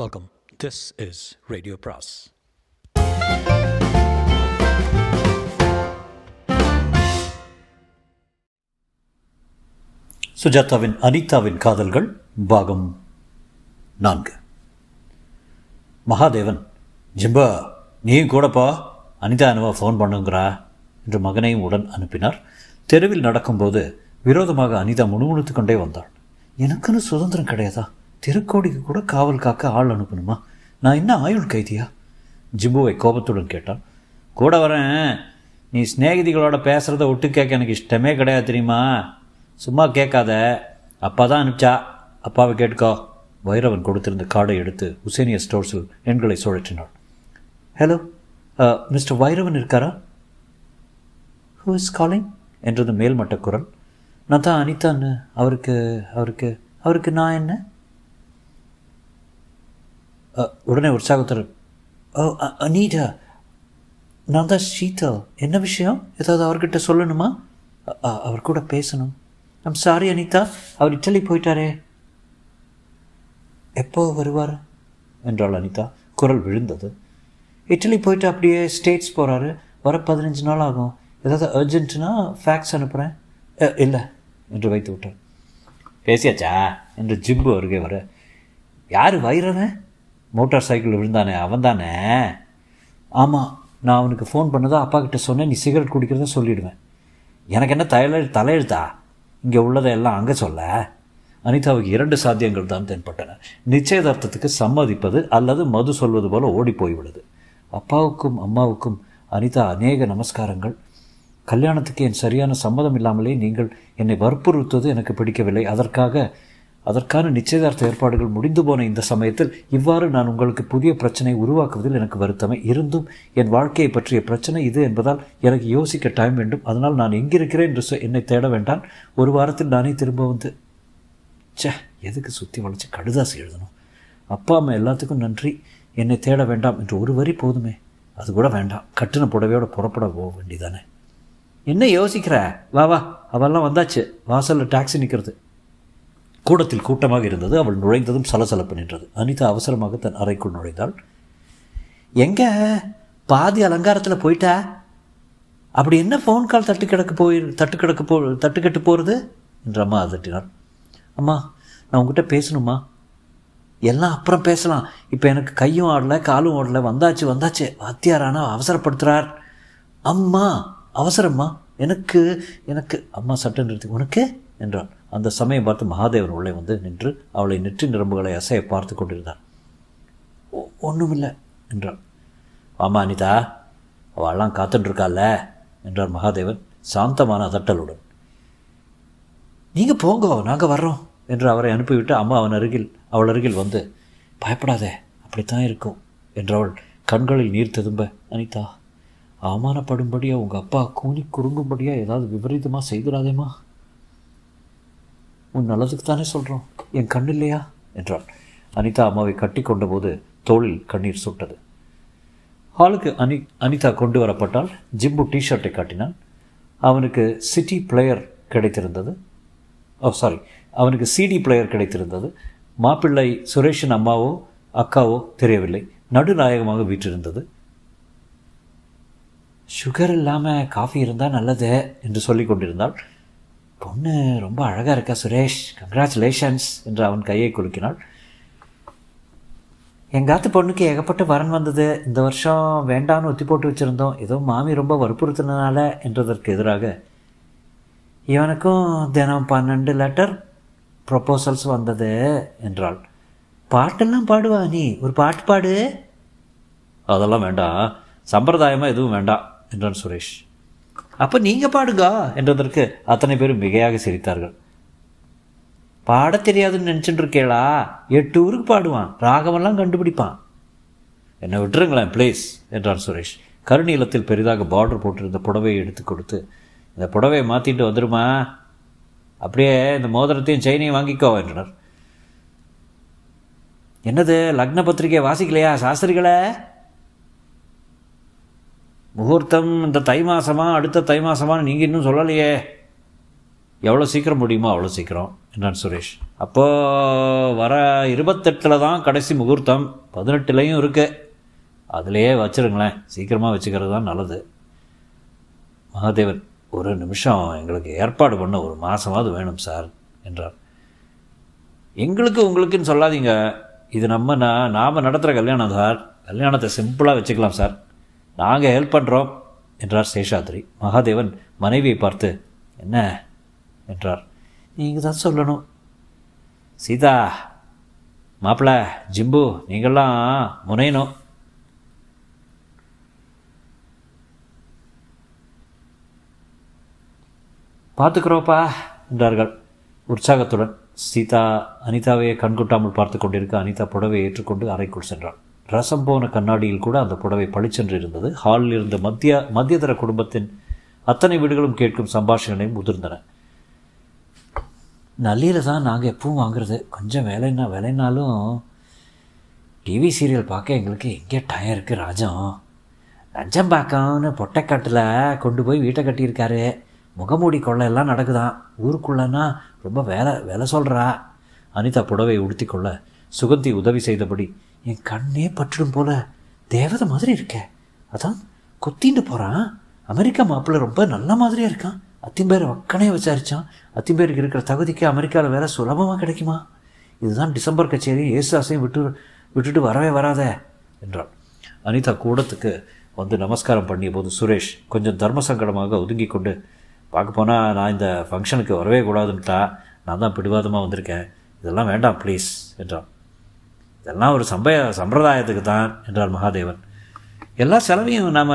Welcome this is radio பிராஸ் சுஜாதாவின் அனிதாவின் காதல்கள் பாகம் நான்கு. மகாதேவன் ஜிம்பா நீயும் கூடப்பா. அனிதா என்னவா ஃபோன் பண்ணுங்கிறா என்று மகனையும் உடன் அனுப்பினார். தெருவில் நடக்கும்போது விரோதமாக அனிதா முணுமுணுத்து கொண்டே வந்தாள். எனக்குன்னு சுதந்திரம் கிடையாதா? திருக்கோடிக்கு கூட காவல் காக்க ஆள் அனுப்பணுமா? நான் என்ன ஆயுள் கைதியா? ஜிபுவை கோபத்துடன் கேட்டான். கூட வரேன். நீ சிநேகிதிகளோட பேசுகிறத ஒட்டு கேட்க எனக்கு இஷ்டமே கிடையாது தெரியுமா? சும்மா கேட்காத. அப்பா தான் அனுப்பிச்சா. அப்பாவை கேட்டுக்கோ. வைரவன் கொடுத்திருந்த கார்டை எடுத்து உசேனிய ஸ்டோர்ஸில் எண்களை சுழற்றினாள் ஹலோ மிஸ்டர் uh, வைரவன் இருக்காரா? ஹூ இஸ் காலிங் என்றது மேல்மட்ட குரல். நான் தான் அனிதான்னு. அவருக்கு அவருக்கு அவருக்கு நான் என்ன? உடனே உற்சாகத்தர் ஓ அ- அனீதா நான் தான் ஷீதா என்ன விஷயம்? ஏதாவது அவர்கிட்ட சொல்லணுமா? அவர் கூட பேசணும். ஐம் சாரி அனிதா அவர் இட்டலி போயிட்டாரே. எப்போ வருவார்? என்றாள் அனிதா குரல் விழுந்தது. இட்டலி போயிட்டு அப்படியே ஸ்டேட்ஸ் போகிறாரு வர பதினஞ்சு நாள் ஆகும். ஏதாவது அர்ஜென்ட்னா ஃபேக்ஸ் அனுப்புகிறேன் இல்லை என்று வைத்து விட்டார். பேசியாச்சா? என்று ஜிம்பு அருகே வர. யார் வைரவன்? மோட்டார் சைக்கிள் விழுந்தானே அவன் தானே ஆமாம் நான் அவனுக்கு ஃபோன் பண்ணதா அப்பா கிட்ட சொன்னேன் நீ சிகரெட் குடிக்கிறத சொல்லிடுவேன். எனக்கு என்ன தலை தலையெழுத்தா? இங்கே உள்ளதை எல்லாம் அங்கே சொல்ல. அனிதாவுக்கு இரண்டு சாத்தியங்கள் தான் தென்பட்டன. நிச்சயதார்த்தத்துக்கு சம்மதிப்பது அல்லது மது சொல்வது போல ஓடி போய்விடுது. அப்பாவுக்கும் அம்மாவுக்கும் அனிதா அநேக நமஸ்காரங்கள். கல்யாணத்துக்கு என் சரியான சம்மதம் இல்லாமலே நீங்கள் என்னை வற்புறுத்துவது எனக்கு பிடிக்கவில்லை. அதற்காக அதற்கான நிச்சயதார்த்த ஏற்பாடுகள் முடிந்து போன இந்த சமயத்தில் இவ்வாறு நான் உங்களுக்கு புதிய பிரச்சனை உருவாக்குவதில் எனக்கு வருத்தமே. இருந்தும் என் வாழ்க்கையை பற்றிய பிரச்சனை இது என்பதால் எனக்கு யோசிக்க டைம் வேண்டும். அதனால் நான் எங்கிருக்கிறேன் என்று சொ- என்னை தேட வேண்டாம். ஒரு வாரத்தில் நானே திரும்ப வந்து சே எதுக்கு சுற்றி வளைச்சு கடுதாசி எழுதணும்? அப்பா அம்மா எல்லாத்துக்கும் நன்றி. என்னை தேட வேண்டாம் என்று ஒரு வரி போதுமே. அது கூட வேண்டாம். கட்டின புடவையோட புறப்பட போக வேண்டிதானே. என்ன யோசிக்கிற? வா வா. அவெல்லாம் வந்தாச்சு. வாசலில் டாக்ஸி நிற்கிறது கூடத்தில் கூட்டமாக இருந்தது. அவள் நுழைந்ததும் சலசலப்பு நின்றது. அனிதா அவசரமாக தன் அறைக்குள் நுழைந்தாள். எங்க? பாதி அலங்காரத்தில் போயிட்டா? அப்படி என்ன ஃபோன் கால் தட்டு கிடக்கு போய் தட்டு கிடக்கு போ தட்டு கெட்டு போகிறது என்ற அம்மா அதட்டினாள். அம்மா நான் உங்ககிட்ட பேசணுமா? எல்லாம் அப்புறம் பேசலாம். இப்போ எனக்கு கையும் ஆடல காலும் ஓடல. வந்தாச்சு வந்தாச்சு. வாத்தியாரானா அவசரப்படுத்துகிறார் அம்மா அவசரம்மா? எனக்கு எனக்கு அம்மா சட்டம் நிறுத்தி உனக்கு? என்றாள். அந்த சமயம் பார்த்து மகாதேவன் உள்ளே வந்து நின்று அவளை நெற்றி நரம்புகளை அசைய பார்த்து கொண்டிருந்தான் ஒன்றுமில்லை என்றாள் ஆமா அனிதா அவள்லாம் காத்துட்டுருக்கால என்றார் மகாதேவன் சாந்தமான அதட்டலுடன். நீங்கள் போங்கோ நாங்கள் வர்றோம் என்று அவரை அனுப்பிவிட்டு அம்மா அவன் அருகில் அவள் அருகில் வந்து பயப்படாதே அப்படித்தான் இருக்கும் என்றவள் கண்களில் நீர் ததும்ப அனிதா அவமானப்படும்படியா உங்கள் அப்பா கூனி குறுங்கும்படியா ஏதாவது விபரீதமாக செய்திடாதேம்மா? உன் நல்லதுக்கு தானே சொல்கிறோம் என் கண் இல்லையா? என்றாள். அனிதா அம்மாவை கட்டி கொண்டபோது தோளில் கண்ணீர் சுட்டது. ஹாலுக்கு அனி அனிதா கொண்டு வரப்பட்டால் ஜிம்பு டிஷர்ட்டை காட்டினான். அவனுக்கு சிட்டி பிளேயர் கிடைத்திருந்தது. ஓ சாரி அவனுக்கு சிடி பிளேயர் கிடைத்திருந்தது. மாப்பிள்ளை சுரேஷின் அம்மாவோ அக்காவோ தெரியவில்லை. நடுநாயகமாக வீற்றிருந்தது. சுகர் இல்லாமல் காஃபி இருந்தால் நல்லது என்று சொல்லி கொண்டிருந்தாள். பொண்ணு ரொம்ப அழகாக இருக்கா சுரேஷ். கங்க்ராச்சுலேஷன்ஸ் என்று அவன் கையை குலுக்கினாள். எங்காத்து பொண்ணுக்கு ஏகப்பட்ட வரன் வந்தது. இந்த வருஷம் வேண்டான்னு ஒத்தி போட்டு வச்சுருந்தோம். ஏதோ மாமி ரொம்ப வற்புறுத்தினால என்றதற்கு எதிராக இவனுக்கும் தினம் பன்னெண்டு லெட்டர் ப்ரொப்போசல்ஸ் வந்தது என்றாள். பாட்டெல்லாம் பாடுவா நீ? ஒரு பாட்டு பாடு. அதெல்லாம் வேண்டாம். சம்பிரதாயமாக எதுவும் வேண்டாம் என்றான் சுரேஷ். அப்போ நீங்கள் பாடுங்க என்றதற்கு அத்தனை பேரும் மிகையாக சிரித்தார்கள். பாட தெரியாதுன்னு நினச்சிட்டு இருக்கேளா எட்டு ஊருக்கு பாடுவான். ராகமெல்லாம் கண்டுபிடிப்பான். என்னை விட்டுருங்களேன் ப்ளீஸ் என்றான் சுரேஷ். கருநீளத்தில் பெரிதாக பார்டர் போட்டிருந்த புடவையை எடுத்து கொடுத்து இந்த புடவையை மாற்றிட்டு வந்துடுமா அப்படியே இந்த மோதிரத்தையும் செயினையும் வாங்கிக்கோ என்றனர். என்னது லக்ன பத்திரிகை வாசிக்கலையா சாஸ்திரிகளே? முகூர்த்தம் இந்த தை மாசமா அடுத்த தை மாசமா நீங்கள் இன்னும் சொல்லலையே. எவ்வளோ சீக்கிரம் முடியுமோ அவ்வளோ சீக்கிரம் என்றான் சுரேஷ். அப்போ வர இருபத்தெட்டில் தான் கடைசி முகூர்த்தம் பதினெட்டுலேயும் இருக்கு. அதுலேயே வச்சிருங்களேன் சீக்கிரமாக வச்சுக்கிறது தான் நல்லது. மகாதேவன் ஒரு நிமிஷம் எங்களுக்கு ஏற்பாடு பண்ண ஒரு மாதமாவது வேணும் சார் என்றார். எங்களுக்கு உங்களுக்குன்னு சொல்லாதீங்க. இது நம்ம நான் நாம் நடத்துகிற கல்யாணம் சார். கல்யாணத்தை சிம்பிளாக வச்சுக்கலாம் சார். நாங்கள் ஹெல்ப் பண்ணுறோம் என்றார் சேஷாத்ரி. மகாதேவன் மனைவியை பார்த்து என்ன? என்றார். நீங்கள் தான் சொல்லணும். சீதா மாப்பிள்ள ஜிம்பு நீங்கள்லாம் முனையணும். பார்த்துக்கிறோப்பா என்றார்கள். உற்சாகத்துடன் சீதா அனிதாவையே கண்கொட்டாமல் பார்த்து கொண்டிருக்க அனிதா புடவை ஏற்றுக்கொண்டு அறைக்குள் சென்றாள். ரசம் போன கண்ணாடியில் கூட அந்த புடவை பளிச்சென்று இருந்தது ஹாலில் இருந்த மத்திய மத்தியதர குடும்பத்தின் அத்தனை வீடுகளும் கேட்கும் சம்பாஷணையும் முதிர்ந்தன. நல்லியில் தான் நாங்கள் எப்பவும் வாங்குறது. கொஞ்சம் வேலைன்னா வேலைனாலும் டிவி சீரியல் பார்க்க எங்களுக்கு எங்கே டயம் இருக்குது ராஜம் நஞ்சம்பாக்கம்னு பொட்டைக்காட்டில் கொண்டு போய் வீட்டை கட்டியிருக்காரு. முகமூடி கொள்ளை எல்லாம் நடக்குதான். ஊருக்குள்ளன்னா ரொம்ப வேலை வேலை சொல்கிறா அனிதா புடவை உடுத்தி கொள்ள சுகந்தி உதவி செய்தபடி என் கண்ணே பற்றிடும் போல தேவதை மாதிரி இருக்க. அதான் குத்தின்னு போகிறான் அமெரிக்கா மாப்பிள்ளை ரொம்ப நல்ல மாதிரியாக இருக்கான். அத்திம்பேர் வக்கனே விசாரித்தான் அத்திம்பேருக்கு இருக்கிற தகுதிக்கு அமெரிக்காவில் வேலை சுலபமாக கிடைக்குமா? இதுதான் டிசம்பர் கச்சேரி ஏசுதாசையும் விட்டு விட்டுட்டு வரவே வராதே என்றாள். அனிதா கூடத்துக்கு வந்து நமஸ்காரம் பண்ணிய போது சுரேஷ் கொஞ்சம் தர்ம சங்கடமாக ஒதுங்கி கொண்டு பார்க்க போனால் நான் இந்த ஃபங்க்ஷனுக்கு வரவே கூடாதுன்ட்டா நான் தான் பிடிவாதமாக வந்திருக்கேன். இதெல்லாம் வேண்டாம் ப்ளீஸ் என்றான். இதெல்லாம் ஒரு சம்பய சம்பிரதாயத்துக்கு தான் என்றார் மகாதேவன். எல்லா செலவையும் நாம்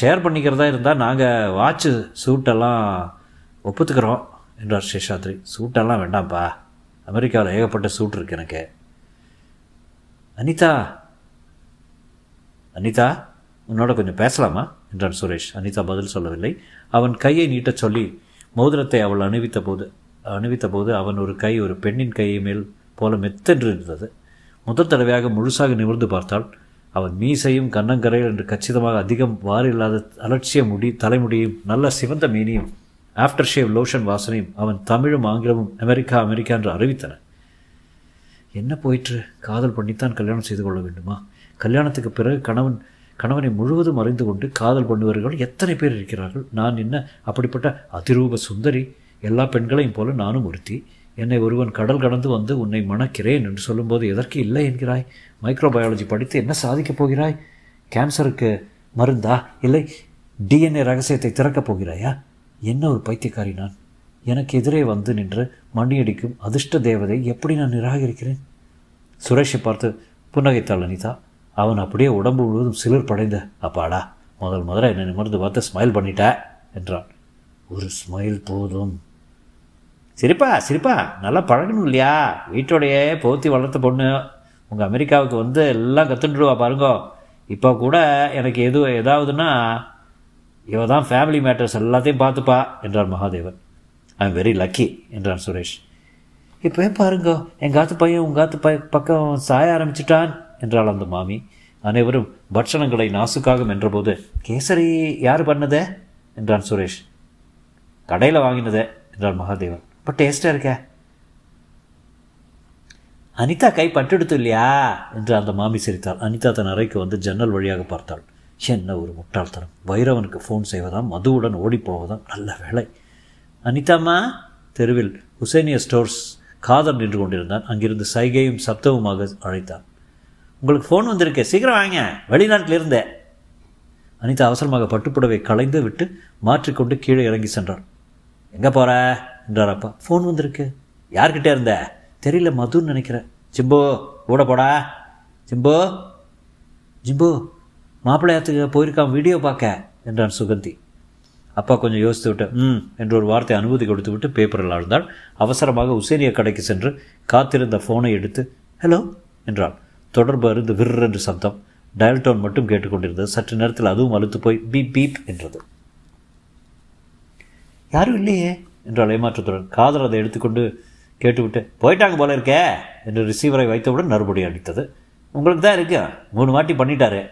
ஷேர் பண்ணிக்கிறதா இருந்தால் நாங்கள் வாட்சு சூட்டெல்லாம் ஒப்புத்துக்கிறோம் என்றார் சேஷாத்ரி. சூட்டெல்லாம் வேண்டாம்ப்பா. அமெரிக்காவில் ஏகப்பட்ட சூட் இருக்கு எனக்கு. அனிதா! அனிதா உன்னோட கொஞ்சம் பேசலாமா? என்றான் சுரேஷ். அனிதா பதில் சொல்லவில்லை. அவன் கையை நீட்டச் சொல்லி மோதிரத்தை அவள் அணிவித்த போது அணிவித்த போது அவன் ஒரு கை ஒரு பெண்ணின் கையை மேல் போல மெத்தென்று இருந்தது. முதல் தடவையாக முழுசாக நிமிர்ந்து பார்த்தால் அவன் மீசையும் கண்ணங்கரையில் என்று கச்சிதமாக அதிகம் வாரில்லாத அலட்சிய முடி தலைமுடியும் நல்ல சிவந்த மீனியும் ஆஃப்டர் ஷேவ் லோஷன் வாசனையும் அவன் தமிழும் ஆங்கிலமும் அமெரிக்கா அமெரிக்கா என்று அறிவித்தன. என்ன போயிற்று? காதல் பண்ணித்தான் கல்யாணம் செய்து கொள்ள வேண்டுமா? கல்யாணத்துக்கு பிறகு கணவன் கணவனை முழுவதும் அறிந்து கொண்டு காதல் பண்ணுவர்கள் எத்தனை பேர் இருக்கிறார்கள்? நான் என்ன அப்படிப்பட்ட அதிரூப சுந்தரி? எல்லா பெண்களையும் போல நானும் ஒருத்தி. என்னை ஒருவன் கடல் கடந்து வந்து உன்னை மணக்கிறேன் என்று சொல்லும்போது எதற்கு இல்லை என்கிறாய்? மைக்ரோபயாலஜி படித்து என்ன சாதிக்கப் போகிறாய்? கேன்சருக்கு மருந்தா? இல்லை டிஎன்ஏ ரகசியத்தை திறக்கப் போகிறாயா? என்ன ஒரு பைத்தியக்காரி நான்? எனக்கு எதிரே வந்து நின்று மண்டியடிக்கும் அதிர்ஷ்ட தேவதை எப்படி நான் நிராகரிக்கிறேன்? சுரேஷை பார்த்து புன்னகைத்தாள் அனிதா அவன் அப்படியே உடம்பு முழுவதும் சிலர் படைந்த அப்பாடா முதல் முதல்ல என்னை நிமிர்ந்து பார்த்து ஸ்மைல் பண்ணிட்ட என்றான். ஒரு ஸ்மைல் போதும். சிரிப்பா சிரிப்பா. நல்லா பழகணும் இல்லையா? வீட்டோடையே போத்தி வளர்த்த பொண்ணு. உங்கள் அமெரிக்காவுக்கு வந்து எல்லாம் கற்றுட்டுருவா பாருங்க. இப்போ கூட எனக்கு எது ஏதாவதுன்னா இவ தான் ஃபேமிலி மேட்டர்ஸ் எல்லாத்தையும் பார்த்துப்பா என்றார் Mahadevan. I am very lucky என்றான் சுரேஷ். இப்போ பாருங்க எங்கள் ஆத்து பையன் உங்கள் ஆத்து பைய பக்கம் சாய ஆரம்பிச்சிட்டான் என்றாள் அந்த மாமி. அனைவரும் பட்சணங்களை நாசுக்காக மென்றபோது கேசரி யார் பண்ணதே? என்றான் சுரேஷ். கடையில் வாங்கினதே என்றான் மகாதேவன். இப்போ டேஸ்ட்டாக இருக்க. அனிதா கை பட்டெடுத்து இல்லையா? என்று அந்த மாமி சிரித்தாள். அனிதா தன் அறைக்கு வந்து ஜன்னல் வழியாக பார்த்தாள். என்ன ஒரு முட்டாள்தனம். வைரவனுக்கு ஃபோன் செய்வதாம் மதுவுடன் ஓடிப்போவதாம் நல்ல வேலை அனிதாம்மா தெருவில் ஹுசேனியா ஸ்டோர்ஸ் காதல் நின்று கொண்டிருந்தான். அங்கிருந்து சைகையும் சப்தவுமாக அழைத்தான் உங்களுக்கு ஃபோன் வந்திருக்கு. சீக்கிரம் வாங்க. வெளிநாட்டில் இருந்தேன் அனிதா அவசரமாக பட்டுப்புடவை களைந்து விட்டு மாற்றிக்கொண்டு கீழே இறங்கி சென்றான் எங்கே போகிற என்றார் அப்பா ஃபோன் வந்திருக்கு. யார்கிட்ட இருந்த? தெரியல மதுன்னு நினைக்கிறேன் ஜிம்போ கூட போடா. ஜிம்போ. ஜிம்போ மாப்பிள்ளையாத்துக்கு போயிருக்கான் வீடியோ பார்க்க என்றான் சுகந்தி. அப்பா கொஞ்சம் யோசித்து விட்டு ம் என்று ஒரு வார்த்தை அனுமதி கொடுத்து விட்டு பேப்பரில் ஆழ்ந்தாள். அவசரமாக உசேனிய கடைக்கு சென்று காத்திருந்த ஃபோனை எடுத்து ஹலோ என்றாள். தொடர்பு அருந்து விர் என்று சப்தம். டயல் டோன் மட்டும் கேட்டுக்கொண்டிருந்தது. சற்று நேரத்தில் அதுவும் அழுத்து போய் பீப் பீப் என்றது. யாரும் இல்லையே என்றால் ஏமாற்றத்துடன். காதல் அதை எடுத்துக்கொண்டு கேட்டுவிட்டு போயிட்டாங்க போல இருக்கே என்று ரிசீவரை வைத்தவுடன் மறுபடியும் அடித்தது. உங்களுக்கு தான் இருக்கு. மூணு வாட்டி பண்ணிட்டாரு.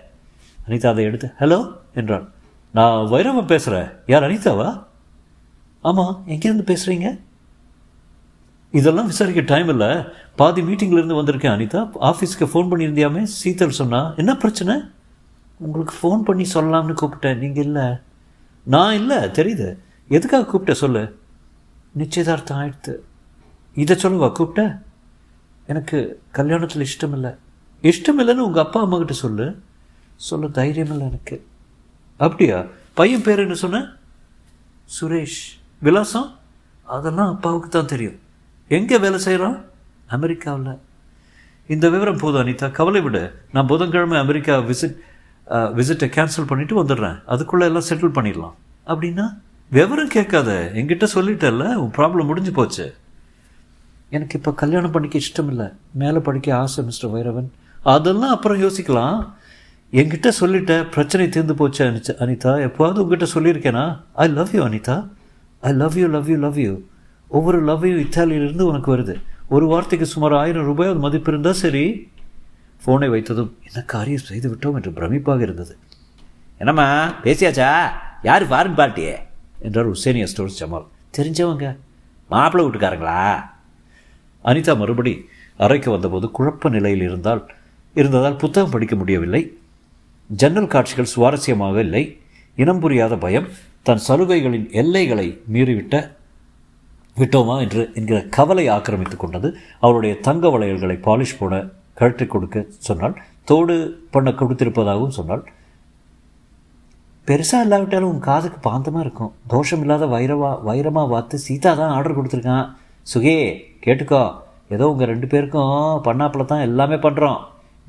அனிதா அதை எடுத்து ஹலோ என்றாள். நான் வைரவன் பேசுகிறேன் யார் அனிதாவா? ஆமாம் எங்கேருந்து பேசுகிறீங்க இதெல்லாம் விசாரிக்க டைம் இல்லை. பாதி மீட்டிங்லேருந்து வந்திருக்கேன் அனிதா. ஆஃபீஸ்க்கு ஃபோன் பண்ணியிருந்தியாமே? சீத்தல் சொன்னா. என்ன பிரச்சனை? உங்களுக்கு ஃபோன் பண்ணி சொல்லலாம்னு கூப்பிட்டேன். நீங்கள் இல்லை. நான் இல்லை. தெரியுது. எதுக்காக கூப்பிட்ட? சொல்லு. நிச்சயதார்த்தம் ஆயிடுத்து. இதை சொல்லுவா கூப்பிட்ட? எனக்கு கல்யாணத்தில் இஷ்டம் இல்லை இஷ்டம் இல்லைன்னு உங்கள் அப்பா அம்மா கிட்ட சொல்லு. சொல்ல தைரியம் இல்லை எனக்கு. அப்படியா? பையன் பேர் என்ன சொன்ன? சுரேஷ். விலாசம்? அதெல்லாம் அப்பாவுக்கு தான் தெரியும். எங்கே வேலை செய்கிறான் அமெரிக்காவில். இந்த விவரம் போதும் அனிதா. கவலை விட. நான் புதன்கிழமை அமெரிக்கா விசிட் விசிட்டை கேன்சல் பண்ணிவிட்டு வந்துடுறேன். அதுக்குள்ளே எல்லாம் செட்டில் பண்ணிடலாம். அப்படின்னா? விவரம் கேட்காத. என்கிட்ட சொல்லிட்டல உன் ப்ராப்ளம் முடிஞ்சு போச்சு. எனக்கு இப்போ கல்யாணம் பண்ணிக்க இஷ்டம் இல்லை மேலே படிக்க ஆசை மிஸ்டர் வைரவன். அதெல்லாம் அப்புறம் யோசிக்கலாம். என்கிட்ட சொல்லிட்ட பிரச்சனை தீர்ந்து போச்சு அனிச்ச அனிதா. எப்போவாது உங்ககிட்ட சொல்லியிருக்கேனா? I love you Anita. I love you love you love you ஒவ்வொரு லவ்வையும் இத்தாலியிலிருந்து உனக்கு வருது. ஒரு வார்த்தைக்கு சுமார் ஆயிரம் ரூபாய் அது மதிப்பு இருந்தால் சரி. ஃபோனை வைத்ததும் என்ன காரியம் செய்து விட்டோம் என்று பிரமிப்பாக இருந்தது. என்னம்மா பேசியாச்சா? யார் ஃபாரின் பார்ட்டியே என்றார் உசேனியா ஸ்டோர்ஸ் ஜமால். தெரிஞ்சவங்க மாப்பிள்ளை வீட்டுக்காரங்களா? அனிதா மறுபடி அறைக்கு வந்தபோது குழப்ப நிலையில் இருந்தால் இருந்ததால் புத்தகம் படிக்க முடியவில்லை. ஜன்னல் காட்சிகள் சுவாரஸ்யமாக இல்லை. இனம் புரியாத பயம் தன் சலுகைகளின் எல்லைகளை மீறிவிட்ட விட்டோமா என்று என்கிற கவலை ஆக்கிரமித்துக் கொண்டது. அவருடைய தங்க வளையல்களை பாலிஷ் போட கழற்றி கொடுக்க சொன்னால் தோடு பண்ண கொடுத்திருப்பதாகவும் சொன்னால் பெருசாக இல்லாவிட்டாலும் உன் காதுக்கு பாந்தமாக இருக்கும். தோஷம் இல்லாத வைரவா வைரமாக பார்த்து சீதா தான் ஆர்டர் கொடுத்துருக்கான். சுகே கேட்டுக்கோ. ஏதோ உங்கள் ரெண்டு பேருக்கும் பண்ணாப்பில் தான் எல்லாமே பண்ணுறோம்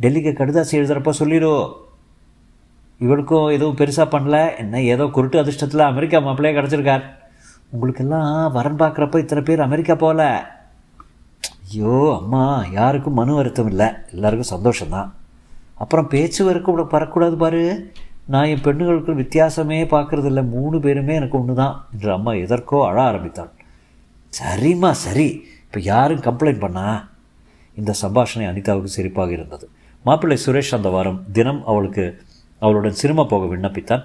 டெல்லிக்கு கடுதாசி எழுதுறப்ப சொல்லிடு. இவளுக்கும் எதுவும் பெருசாக பண்ணல. என்ன ஏதோ குருட்டு அதிர்ஷ்டத்தில் அமெரிக்கா மாப்பிள்ளையே கிடச்சிருக்கார். உங்களுக்கெல்லாம் வரன் பார்க்குறப்ப இத்தனை பேர் அமெரிக்கா போகல. ஐயோ அம்மா யாருக்கும் மனு வருத்தம் இல்லை. எல்லாருக்கும் சந்தோஷம்தான். அப்புறம் பேச்சு வரைக்கும் பறக்கூடாது பாரு. நான் என் பெண்ணுகளுக்கு வித்தியாசமே பார்க்கறதில்ல. மூணு பேருமே எனக்கு ஒன்று தான் என்று அம்மா எதற்கோ அழ ஆரம்பித்தாள். சரிம்மா சரி. இப்போ யாரும் கம்ப்ளைண்ட் பண்ணா? இந்த சம்பாஷணை அனிதாவுக்கு சிரிப்பாக இருந்தது. மாப்பிள்ளை சுரேஷ் அந்த வாரம் தினம் அவளுக்கு அவளுடன் சினிமா போக விண்ணப்பித்தான்.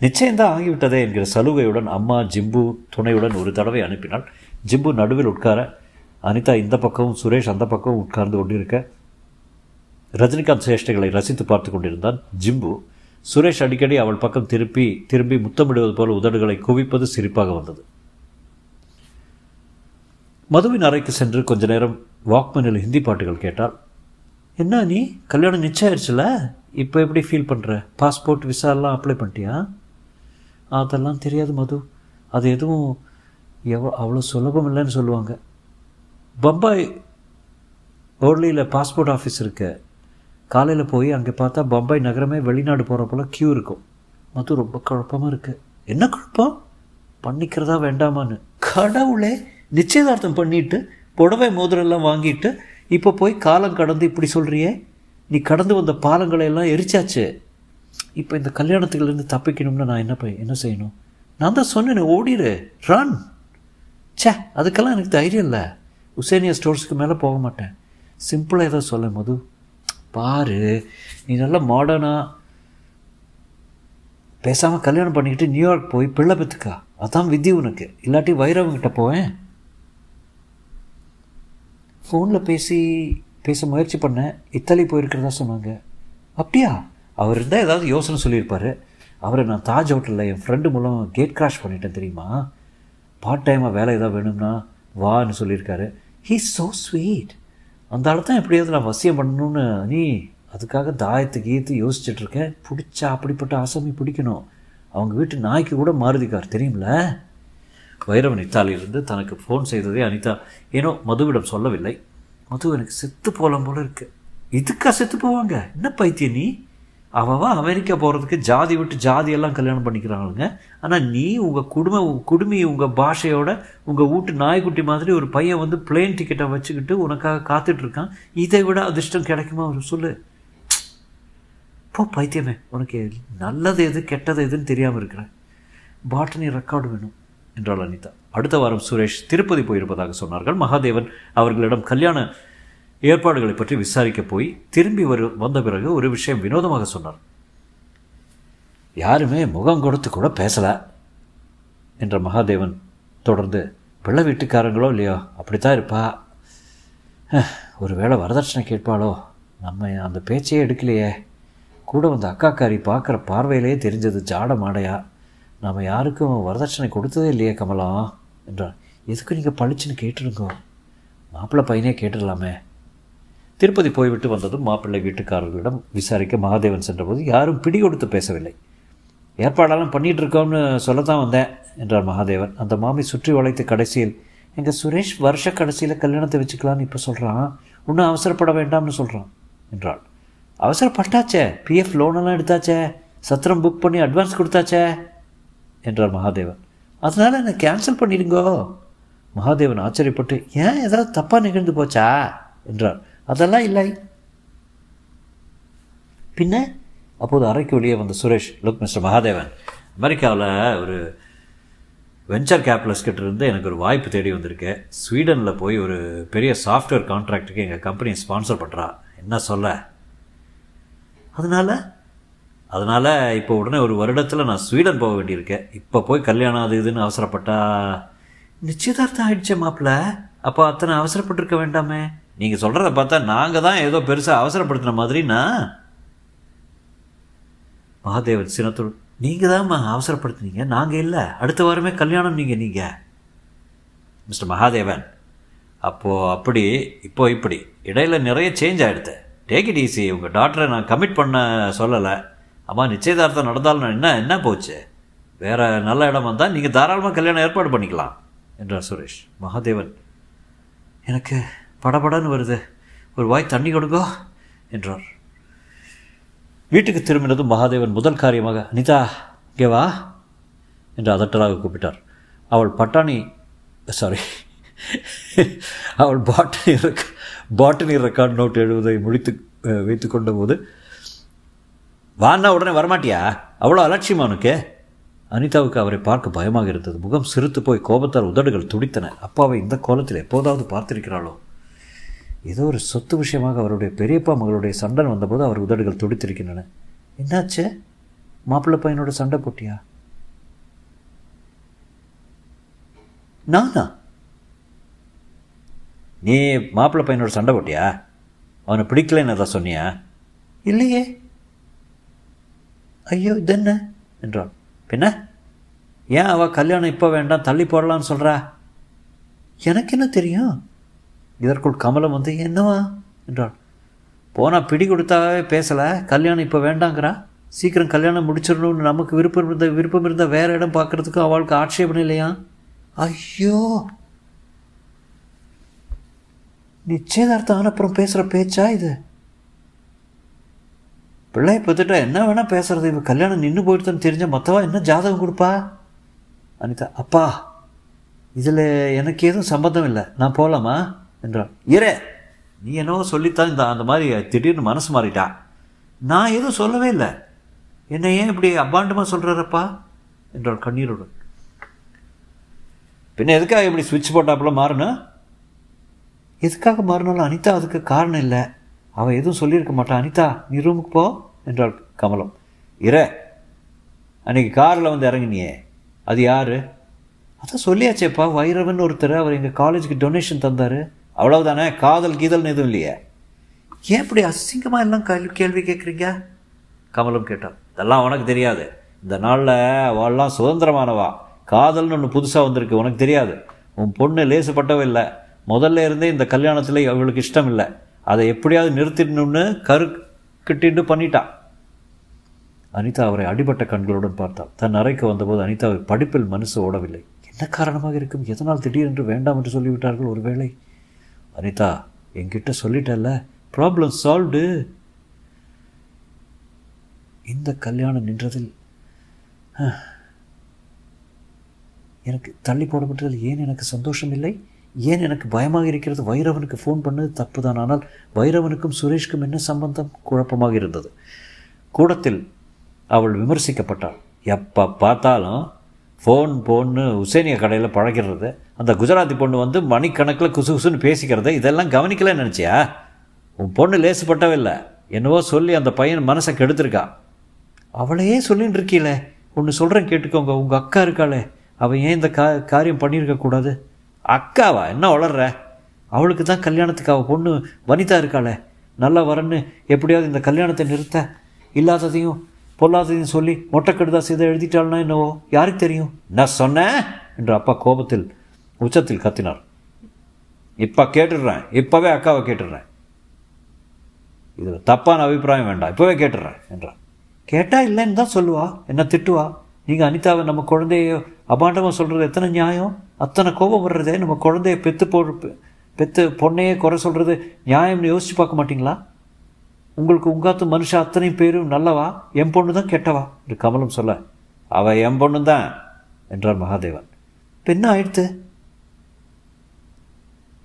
நிச்சயம்தான் ஆகிவிட்டதே என்கிற சலுகையுடன் அம்மா ஜிம்பு துணையுடன் ஒரு தடவை அனுப்பினாள். ஜிம்பு நடுவில் உட்கார அனிதா இந்த பக்கமும் சுரேஷ் அந்த பக்கமும் உட்கார்ந்து கொண்டிருக்க ரஜினிகாந்த் சேஷ்டைகளை ரசித்து பார்த்து கொண்டிருந்தான் ஜிம்பு. சுரேஷ் அடிக்கடி அவள் பக்கம் திருப்பி திரும்பி முத்தமிடுவது போல் உதடுகளை குவிப்பது சிரிப்பாக வந்தது. மதுவின் அறைக்கு சென்று கொஞ்ச நேரம் வாக்மேனில் ஹிந்தி பாட்டுகள் கேட்டாள். என்ன நீ? கல்யாணம் நிச்சயம் ஆயிடுச்சுல இப்போ எப்படி ஃபீல் பண்ணுற பாஸ்போர்ட் விசா எல்லாம் அப்ளை பண்ணிட்டியா? அதெல்லாம் தெரியாது மது. அது எதுவும் எவ்வளோ அவ்வளோ சுலபம் இல்லைன்னு சொல்லுவாங்க. பம்பாய் ஓர்லியில் பாஸ்போர்ட் ஆஃபீஸ் இருக்குது காலையில் போய் அங்கே பார்த்தா பம்பாய் நகரமே வெளிநாடு போகிற போல் க்யூ இருக்கும். மது ரொம்ப குழப்பமாக இருக்குது என்ன குழப்பம்? பண்ணிக்கிறதா வேண்டாமான்னு. கடவுளே நிச்சயதார்த்தம் பண்ணிட்டு புடவை மோதிரெல்லாம் வாங்கிட்டு இப்போ போய் காலம் கடந்து இப்படி சொல்கிறியே நீ கடந்து வந்த பாலங்களை எல்லாம் எரிச்சாச்சு. இப்போ இந்த கல்யாணத்துக்குலேருந்து தப்பிக்கணும்னா நான் என்ன போய் என்ன செய்யணும்? நான் தான் சொன்னேன் ஓடிடு ரன் ச்சே அதுக்கெல்லாம் எனக்கு தைரியம் இல்லை. உசேனியா ஸ்டோர்ஸுக்கு மேலே போக மாட்டேன். சிம்பிளாக ஏதோ சொல்ல மது. பாரு நீ நல்லா மாடர்னாக பேசாமல் கல்யாணம் பண்ணிக்கிட்டு நியூயார்க் போய் பிள்ளை பெற்றுக்கா அதான் விதி உனக்கு. இல்லாட்டி வைரவங்கிட்ட போவேன். ஃபோனில் பேசி பேச முயற்சி பண்ணேன் இத்தாலி போயிருக்கிறதா சொன்னாங்க. அப்படியா? அவர் இருந்தால் ஏதாவது யோசனை சொல்லியிருப்பார். அவரை நான் தாஜ் ஹோட்டலில் என் ஃப்ரெண்டு மூலம் கேட் கிராஷ் பண்ணிட்டேன் தெரியுமா? பார்ட் டைமாக வேலை ஏதாவது வேணும்னா வான்னு சொல்லியிருக்காரு. ஹீ ஸோ ஸ்வீட் அந்த ஆள் எப்படியாவது நான் வசியம் பண்ணணும்னு நீ அதுக்காக தாயத்தை கீத்து யோசிச்சுட்ருக்கேன் பிடிச்சா அப்படிப்பட்ட ஆசாமி பிடிக்கணும். அவங்க வீட்டு நாய்க்கு கூட மாருதிக்கார் தெரியும்ல? வைரவன் இத்தாலியிலிருந்து தனக்கு ஃபோன் செய்ததே அனிதா ஏனோ மதுவிடம் சொல்லவில்லை. மது எனக்கு செத்து போகலாம் போல இருக்கு. இதுக்கா செத்து போவாங்க? என்ன பைத்தியம் நீ? அவவா அமெரிக்கா போகிறதுக்கு ஜாதி விட்டு ஜாதியெல்லாம் கல்யாணம் பண்ணிக்கிறாங்களுங்க ஆனால் நீ உங்கள் குடும்ப குடுமி உங்கள் பாஷையோட உங்கள் வீட்டு நாய்க்குட்டி மாதிரி ஒரு பையன் வந்து பிளேன் டிக்கெட்டை வச்சுக்கிட்டு உனக்காக காத்துட்ருக்கான். இதை விட அதிர்ஷ்டம் கிடைக்குமா? அவர் சொல்லு. போ பைத்தியமே. உனக்கு நல்லது எது கெட்டது எதுன்னு தெரியாமல் இருக்கிறேன் பாட்டனி ரெக்கார்டு வேணும் என்றாள் அனிதா. அடுத்த வாரம் சுரேஷ் திருப்பதி போயிருப்பதாக சொன்னார்கள். மகாதேவன் அவர்களிடம் கல்யாண ஏற்பாடுகளை பற்றி விசாரிக்க போய் திரும்பி வரு வந்த பிறகு ஒரு விஷயம் வினோதமாக சொன்னார். யாருமே முகம் கொடுத்து கூட பேசல என்ற மகாதேவன் தொடர்ந்து பிள்ளை வீட்டுக்காரங்களோ இல்லையோ அப்படித்தான் இருப்பா. ஒரு ஒருவேளை வரதட்சணை கேட்பாளோ நம்ம அந்த பேச்சையே எடுக்கலையே. கூட வந்த அக்காக்காரி பார்க்குற பார்வையிலேயே தெரிஞ்சது ஜாட மாடையா. நாம் யாருக்கும் வரதட்சணை கொடுத்ததே இல்லையே கமலம் என்றான். எதுக்கு நீங்கள் பளிச்சுன்னு கேட்டுருங்கோ மாப்பிள்ளை பையனே கேட்டுடலாமே. திருப்பதி போய்விட்டு வந்ததும் மாப்பிள்ளை வீட்டுக்காரர்களிடம் விசாரிக்க மகாதேவன் சென்றபோது யாரும் பிடி கொடுத்து பேசவில்லை. ஏற்பாடெல்லாம் பண்ணிகிட்டு இருக்கோம்னு சொல்லத்தான் வந்தேன் என்றார் மகாதேவன். அந்த மாமி சுற்றி வளைத்து கடைசியில் எங்கள் சுரேஷ் வருஷ கடைசியில் கல்யாணத்தை வச்சுக்கலான்னு இப்போ சொல்கிறான் இன்னும் அவசரப்பட வேண்டாம்னு சொல்கிறான் என்றாள். அவசரப்பட்டாச்சே? பிஎஃப் லோனெல்லாம் எடுத்தாச்சே? சத்திரம் புக் பண்ணி அட்வான்ஸ் கொடுத்தாச்சே? என்றார் மகாதேவன். அதனால் என்னை கேன்சல் பண்ணிடுங்கோ? மகாதேவன் ஆச்சரியப்பட்டு ஏன்? ஏதாவது தப்பாக நிகழ்ந்து போச்சா? என்றார். அதெல்லாம் இல்லை. பின்ன அப்போது அறைக்கு வெளியே வந்த சுரேஷ் லுக் மிஸ்டர் மகாதேவன் அமெரிக்காவில் ஒரு வெஞ்சர் கேபிட்டலிஸ்ட் இருந்து எனக்கு ஒரு வாய்ப்பு தேடி வந்திருக்கு. ஸ்வீடனில் போய் ஒரு பெரிய சாஃப்ட்வேர் கான்ட்ராக்டுக்கு எங்கள் கம்பெனி ஸ்பான்சர் பண்ணுறா என்ன சொல்ல? அதனால் அதனால் இப்போ உடனே ஒரு வருடத்தில் நான் ஸ்வீடன் போக வேண்டியிருக்கேன் இப்போ போய் கல்யாணம் அது இதுன்னு அவசரப்பட்டா நிச்சயதார்த்தம் ஆயிடுச்சே மாப்பிள்ள. அப்போ அத்தனை அவசரப்பட்டிருக்க வேண்டாமே. நீங்கள் சொல்கிறத பார்த்தா நாங்கள் தான் ஏதோ பெருசாக அவசரப்படுத்தின மாதிரின்னா மகாதேவன் சினத்துள் நீங்கள் தான் அவசரப்படுத்துனீங்க நாங்கள் இல்லை. அடுத்த வாரமே கல்யாணம் நீங்கள் நீங்கள் மிஸ்டர் மகாதேவன் அப்போது அப்படி இப்போ இப்படி. இடையில் நிறைய சேஞ்ச் ஆகிடுது டேக் இட் ஈஸி உங்கள் டாக்டரை நான் கமிட் பண்ண சொல்லலை. அம்மா நிச்சயதார்த்தம் நடந்தாலும் என்ன என்ன போச்சு? வேறு நல்ல இடம் வந்தால் நீங்கள் தாராளமாக கல்யாணம் ஏற்பாடு பண்ணிக்கலாம் என்றார் சுரேஷ். மகாதேவன் எனக்கு படபடன்னு வருது. ஒரு வாய் தண்ணி கொடுங்கோ என்றார். வீட்டுக்கு திரும்பினதும் மகாதேவன் முதல் காரியமாக அனிதா இங்கே வா என்று அதட்டலாக கூப்பிட்டார். அவள் பட்டாணி சாரி அவள் பாட்டனி ரெக்க பாட்டனி ரெக்கார்ட் நோட் எழுவதை முடித்து வைத்து கொண்ட போது வான்னா உடனே வரமாட்டியா? அவ்வளோ அலட்சியமா உனக்கு? அனிதாவுக்கு அவரை பார்க்க பயமாக இருந்தது. முகம் சிறுத்து போய் கோபத்தால் உதடுகள் துடித்தன. அப்பாவை இந்த கோலத்தில் எப்போதாவது பார்த்திருக்கிறாளோ? ஏதோ ஒரு சொத்து விஷயமாக அவருடைய பெரியப்பா மகளுடைய சண்டன் வந்தபோது அவர் உதடுகள் துடித்திருக்கின்றன. என்னாச்சு? மாப்பிள்ளை பையனோட சண்டை போட்டியா? நானா? நீ மாப்பிள்ளை பையனோட சண்டை போட்டியா? அவனை பிடிக்கலன்னு எதாவது சொன்னியா? இல்லையே. ஐயோ இது என்ன? என்றான். பின்ன? ஏன் அவள் கல்யாணம் இப்போ வேண்டாம் தள்ளி போடலான்னு சொல்கிறா எனக்கு என்ன தெரியும்? இதற்குள் கமலம் வந்து என்னவா என்றாள். போனால் பிடி கொடுத்தாவே பேசலை. கல்யாணம் இப்போ வேண்டாங்கிறா? சீக்கிரம் கல்யாணம் முடிச்சிடணும்னு நமக்கு விருப்பம் இருந்த விருப்பம் இருந்தால் வேறு இடம் பார்க்குறதுக்கு அவளுக்கு ஆட்சேபம் இல்லையா? ஐயோ! நிச்சயதார்த்தம் ஆன அப்புறம் பேசுகிற பேச்சா இது? பிள்ளை பார்த்துட்டா என்ன வேணால் பேசுகிறது இவன் கல்யாணம் நின்று போயிடுதுன்னு தெரிஞ்ச மொத்தமாக என்ன ஜாதகம் கொடுப்பா? அனிதா அப்பா இதில் எனக்கு எதுவும் சம்மந்தம் இல்லை. நான் போகலாமா என்றான். இரே நீ என்னவோ சொல்லித்தான் இந்த அந்த மாதிரி திடீர்னு மனசு மாறிட்டா. நான் எதுவும் சொல்லவே இல்லை. என்னை ஏன் இப்படி அபாண்டமாக சொல்கிறாரப்பா என்றாள் கண்ணீருடன். பின்ன எதுக்காக இப்படி சுவிட்ச் போட்டாப்புல மாறணும் எதுக்காக மாறினாலும் அனிதா அதுக்கு காரணம் இல்லை. அவள் எதுவும் சொல்லியிருக்க மாட்டான் அனிதா நீ ரூமுக்கு போ என்றாள் கமலம். இர அன்னைக்கு காரில் வந்து இறங்கினியே. அது யார்? அதான் சொல்லியாச்சேப்பா. வைரவன் ஒருத்தர். அவர் எங்கள் காலேஜுக்கு டொனேஷன் தந்தார். அவ்வளவுதானே? காதல் கீதல்னு எதுவும் இல்லையே? ஏன் இப்படி அசிங்கமாக எல்லாம் கேள்வி கேள்வி கேட்குறீங்க? கமலம் கேட்டான். இதெல்லாம் உனக்கு தெரியாது. இந்த நாளில் அவள்லாம் சுதந்திரமானவா? காதல்னு ஒன்று புதுசாக வந்திருக்கு உனக்கு தெரியாது. உன் பொண்ணு லேசுப்பட்டவ இல்லை. முதல்ல இருந்தே இந்த கல்யாணத்தில் அவளுக்கு இஷ்டம் இல்லை. அதை எப்படியாவது நிறுத்திடணும்னு கரு கிட்டின்னு பண்ணிட்டான் அனிதா அவரை அடிபட்ட கண்களுடன் பார்த்தாள். தன் அறைக்கு வந்தபோது அனிதாவை படிப்பில் மனசு ஓடவில்லை. என்ன காரணமாக இருக்கும்? எதனால் திடீரென்று வேண்டாம் என்று சொல்லிவிட்டார்கள் ஒருவேளை? அனிதா என்கிட்ட சொல்லிட்டல்ல. ப்ராப்ளம் சால்வ்டு இந்த கல்யாணம் நின்றதில் எனக்கு தள்ளி போடப்பட்டதில் ஏன் எனக்கு சந்தோஷம் இல்லை? ஏன் எனக்கு பயமாக இருக்கிறது? வைரவனுக்கு ஃபோன் பண்ணது தப்புதான். ஆனால் வைரவனுக்கும் சுரேஷ்க்கும் என்ன சம்பந்தம்? குழப்பமாக இருந்தது. கூடத்தில் அவள் விமர்சிக்கப்பட்டாள். எப்போ பார்த்தாலும் ஃபோன் போன்னு உசேனிய கடையில் பழகிறது. அந்த குஜராத்தி பொண்ணு வந்து மணிக்கணக்கில் குசு குசுன்னு பேசிக்கிறது இதெல்லாம் கவனிக்கலன்னு நினச்சியா? உன் பொண்ணு லேசுப்பட்டவில்லை என்னவோ சொல்லி அந்த பையன் மனசை கெடுத்துருக்கா. அவளையே சொல்லின்னு இருக்கீங்களே ஒன்று சொல்கிறேன் கேட்டுக்கோங்க. உங்கள் அக்கா இருக்காளே. அவள் ஏன் இந்த கா காரியம் பண்ணியிருக்கக்கூடாது அக்காவா? என்ன வளர்ற? அவளுக்கு தான் கல்யாணத்துக்கு அவள் பொண்ணு வனிதா இருக்காளே. நல்லா வரன்னு எப்படியாவது இந்த கல்யாணத்தை நிறுத்த. இல்லாததையும் பொல்லாததையும் சொல்லி மொட்டைக்கடுதா இதை எழுதிட்டாள்னா என்னவோ? யாருக்கு தெரியும்? நான் சொன்னேன் என்று அப்பா கோபத்தில் உச்சத்தில் கத்தினார். இப்போ கேட்டுடுறேன். இப்போவே அக்காவை கேட்டுடுறேன். இதில் தப்பான அபிப்பிராயம் வேண்டாம். இப்போவே கேட்டுடுறேன் என்றார். கேட்டால் இல்லைன்னு தான் சொல்லுவா. என்ன திட்டுவா? நீங்கள் அனிதாவை நம்ம குழந்தைய அபாண்டமாக சொல்கிறது எத்தனை நியாயம்? அத்தனை கோபம் வர்றதே நம்ம குழந்தைய பெத்து போ பெத்து பொண்ணையே குறை சொல்கிறது நியாயம்னு யோசிச்சு பார்க்க மாட்டிங்களா? உங்களுக்கு உங்காத்து மனுஷன் அத்தனை பேரும் நல்லவா? என் பொண்ணு தான் கெட்டவா? என்று கமலம் சொல்ல அவ என் பொண்ணு தான் என்றார் மகாதேவன். பெண்ணா ஆயிடுத்து?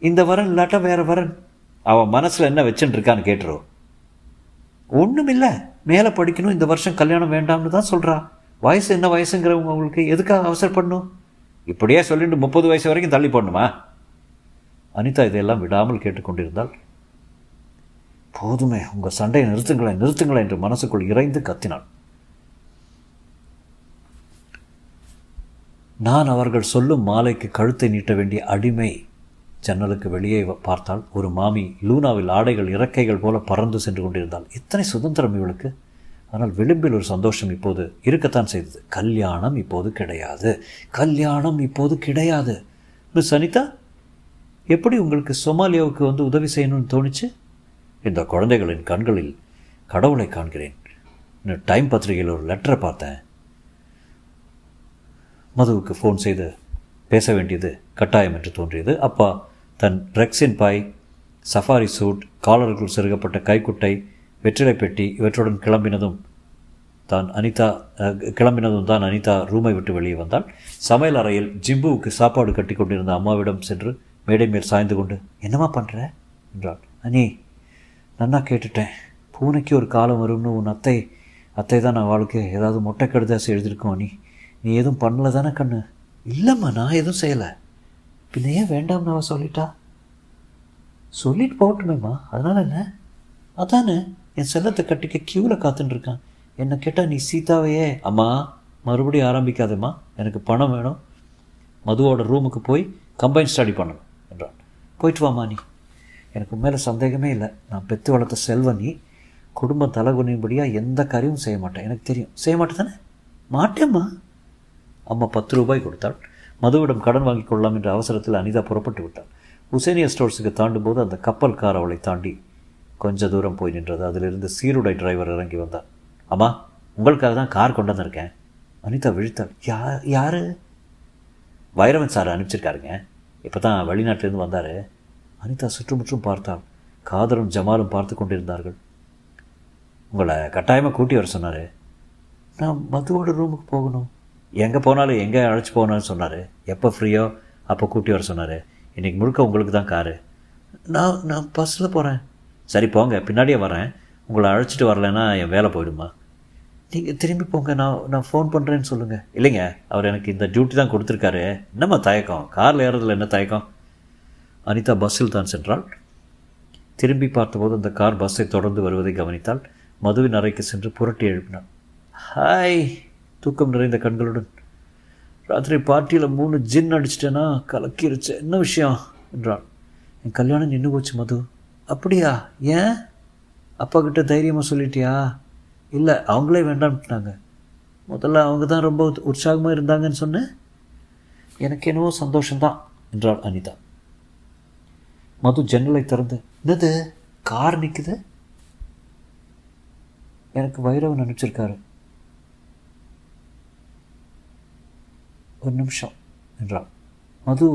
இந்த வரன் இல்லாட்டா வேற வரன். அவன் மனசில் என்ன வச்சுட்டு இருக்கான்னு கேட்டுரும் ஒன்றுமில்ல மேலே படிக்கணும். இந்த வருஷம் கல்யாணம் வேண்டாம்னு தான் சொல்கிறா வயசு என்ன வயசுங்கிறவங்க உங்களுக்கு எதுக்காக அவசரப்படணும்? இப்படியே சொல்லிட்டு முப்பது வயசு வரைக்கும் தள்ளி போடணுமா? அனிதா இதையெல்லாம் விடாமல் கேட்டுக்கொண்டிருந்தால் போதுமே உங்கள் சண்டையை நிறுத்துங்களேன் நிறுத்துங்களேன் என்று மனசுக்குள் இறைந்து கத்தினாள் நான் அவர்கள் சொல்லும் மாலைக்கு கழுத்தை நீட்ட வேண்டிய அடிமை ஜன்னலுக்கு வெளியே பார்த்தால் ஒரு மாமி லூனாவில் ஆடைகள் இறக்கைகள் போல பறந்து சென்று கொண்டிருந்தாள். இத்தனை சுதந்திரம் இவளுக்கு. ஆனால் விளிம்பில் ஒரு சந்தோஷம் இப்போது இருக்கத்தான் செய்தது. கல்யாணம் இப்போது கிடையாது. கல்யாணம் இப்போது கிடையாது. மிஸ் அனிதா எப்படி உங்களுக்கு சோமாலியாவுக்கு வந்து உதவி செய்யணும்னு தோணுச்சு? இந்த குழந்தைகளின் கண்களில் கடவுளை காண்கிறேன். டைம் பத்திரிகையில் ஒரு லெட்டரை பார்த்தேன். மதுவுக்கு ஃபோன் செய்து பேச வேண்டியது கட்டாயம் என்று தோன்றியது. அப்பா தன் ரெக்ஸின் பாய் சஃபாரி சூட் காலருக்குள் செருகப்பட்ட கைக்குட்டை வெற்றிலை பெட்டி இவற்றுடன் கிளம்பினதும் தான் அனிதா கிளம்பினதும் தான் அனிதா ரூமை விட்டு வெளியே வந்தால் சமையல் அறையில் ஜிம்புவுக்கு சாப்பாடு கட்டி கொண்டிருந்த அம்மாவிடம் சென்று மேடை மேல் சாய்ந்து கொண்டு என்னம்மா பண்ணுற என்றாள். அனி நன்னா கேட்டுட்டேன். பூனைக்கு ஒரு காலம் வரும்னு உன் அத்தை அத்தை தான் நான் வாழ்க்கை ஏதாவது மொட்டை கடுதாசி எழுதியிருக்கோம் நீ நீ எதுவும் பண்ணல தானே கண்ணு? இல்லைம்மா நான் எதுவும் செய்யலை. பின்ன ஏன் வேண்டாம்னு அவள் சொல்லிட்டா? சொல்லிட்டு போகட்டுமேம்மா அதனால் என்ன? அதானே என் செல்லத்தை கட்டிக்க க்யூவில் காத்துட்டுருக்கான் என்னை கேட்டால் நீ சீதாவையே அம்மா மறுபடியும் ஆரம்பிக்காதேம்மா எனக்கு பணம் வேணும். மதுவோட ரூமுக்கு போய் கம்பைன் ஸ்டடி பண்ணணும் என்றான். போயிட்டு வாமா நீ எனக்கு மேலே சந்தேகமே இல்லை. நான் பெற்று வளர்த்த செல்வ நீ. குடும்பம் தலைகுனியும்படியாக எந்த காரியமும் செய்ய மாட்டேன். எனக்கு தெரியும். செய்ய மாட்டேன் தானே மாட்டேம்மா. அம்மா பத்து ரூபாய் கொடுத்தாள். மதுவிடம் கடன் வாங்கிக் கொள்ளலாம் என்ற அவசரத்தில் அனிதா புறப்பட்டு விட்டாள். உசேனியா ஸ்டோர்ஸுக்கு தாண்டும் போது அந்த கப்பல் கார் அவளை தாண்டி கொஞ்ச தூரம் போய் நின்றது. அதிலிருந்து சீருடை டிரைவர் இறங்கி வந்தார். அம்மா உங்களுக்காக தான் கார் கொண்டு வந்திருக்கேன் அனிதா விழித்தாள். யா யார்? வைரவன் சார் அனுப்பிச்சிருக்காருங்க. இப்போ தான் வெளிநாட்டிலேருந்து வந்தார். அனிதா சுற்றுமுற்றும் பார்த்தாள் காதலும் ஜமாலும் பார்த்து கொண்டிருந்தார்கள். உங்களை கட்டாயமாக கூட்டி வர சொன்னார். நான் மதுவோட ரூமுக்கு போகணும். எங்கே போனாலும் எங்கே அழைச்சி போகணும்னு சொன்னார். எப்போ ஃப்ரீயோ அப்போ கூட்டி வர சொன்னார். இன்றைக்கி முழுக்க உங்களுக்கு தான் காரு. நான் நான் பஸ்ஸில் போகிறேன் சரி போங்க. பின்னாடியே வரேன். உங்களை அழைச்சிட்டு வரலைன்னா என் வேலை போயிடுமா? நீங்கள் திரும்பி போங்க. நான் நான் ஃபோன் பண்ணுறேன்னு சொல்லுங்கள் இல்லைங்க. அவர் எனக்கு இந்த டியூட்டி தான் கொடுத்துருக்காரு. என்னம்மா தயக்கம்? காரில் ஏறதில் என்ன தயக்கம்? அனிதா பஸ்ஸில் தான் சென்றாள். திரும்பி பார்த்தபோது அந்த கார் பஸ்ஸை தொடர்ந்து வருவதை கவனித்தால் மதுவின் அறைக்கு சென்று புரட்டி எழுப்பினாள். ஹாய் தூக்கம் நிறைந்த கண்களுடன். ராத்திரி பார்ட்டியில் மூணு ஜின் அடிச்சிட்டேன்னா கலக்கிருச்சு. என்ன விஷயம்? என்றாள். என் கல்யாணம் நின்று போச்சு மது. அப்படியா? ஏன்? அப்பா கிட்ட தைரியமாக சொல்லிட்டியா? இல்லை அவங்களே வேண்டாம்ட்டாங்க முதல்ல அவங்க தான் ரொம்ப உற்சாகமாக இருந்தாங்கன்னு சொன்னேன். எனக்கு என்னவோ சந்தோஷம்தான் என்றாள் அனிதா. மது ஜன்னலை திறந்து என்னது? கார் நிற்குது எனக்கு வைரவன் அனுப்பிச்சிருக்காரு ஒரு நிமிஷம் என்றான். மது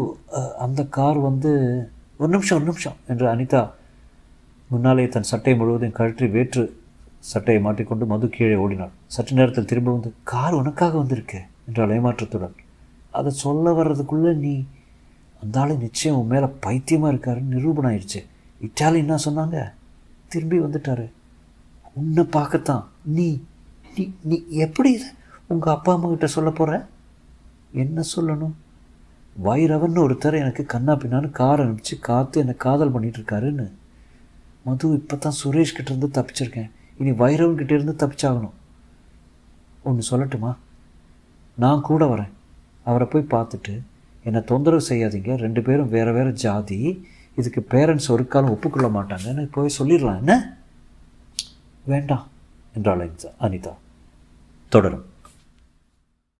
அந்த கார் வந்து ஒரு நிமிஷம் ஒரு நிமிஷம் என்று அனிதா முன்னாலே தன் சட்டை முழுவதும் கழற்றி வேற்று சட்டையை மாட்டிக்கொண்டு மது கீழே ஓடினாள். சற்று நேரத்தில் திரும்ப வந்து கார் உனக்காக வந்திருக்கு என்றால் ஏமாற்றத்துடன். அதை சொல்ல வர்றதுக்குள்ளே நீ அந்த நிச்சயம் உன் மேலே பைத்தியமாக இருக்காருன்னு நிரூபணம் ஆயிடுச்சு இட்டாலி என்ன சொன்னாங்க? திரும்பி வந்துட்டாரு. உன்னை பார்க்கத்தான். நீ நீ நீ எப்படி இதை உங்கள் அப்பா அம்மா கிட்ட சொல்ல போகிற என்ன சொல்லணும்? வைரவன் ஒருத்தர் எனக்கு கண்ணா பின்னான்னு கார் அனுப்பிச்சு காத்து என்னை காதல் பண்ணிட்டு இருக்காருன்னு மது இப்போ தான் சுரேஷ் கிட்டேருந்து தப்பிச்சிருக்கேன். இனி வைரவன் கிட்டேருந்து தப்பிச்சாகணும். ஒன்று சொல்லட்டுமா? நான் கூட வரேன். அவரை போய் பார்த்துட்டு என்னை தொந்தரவு செய்யாதீங்க. ரெண்டு பேரும் வேறு வேறு ஜாதி. இதுக்கு பேரண்ட்ஸ் ஒரு காலம் ஒப்புக்கொள்ள மாட்டாங்கன்னு போய் சொல்லிடலாம். என்ன? வேண்டாம் என்றாள் அனிதா தொடரும்.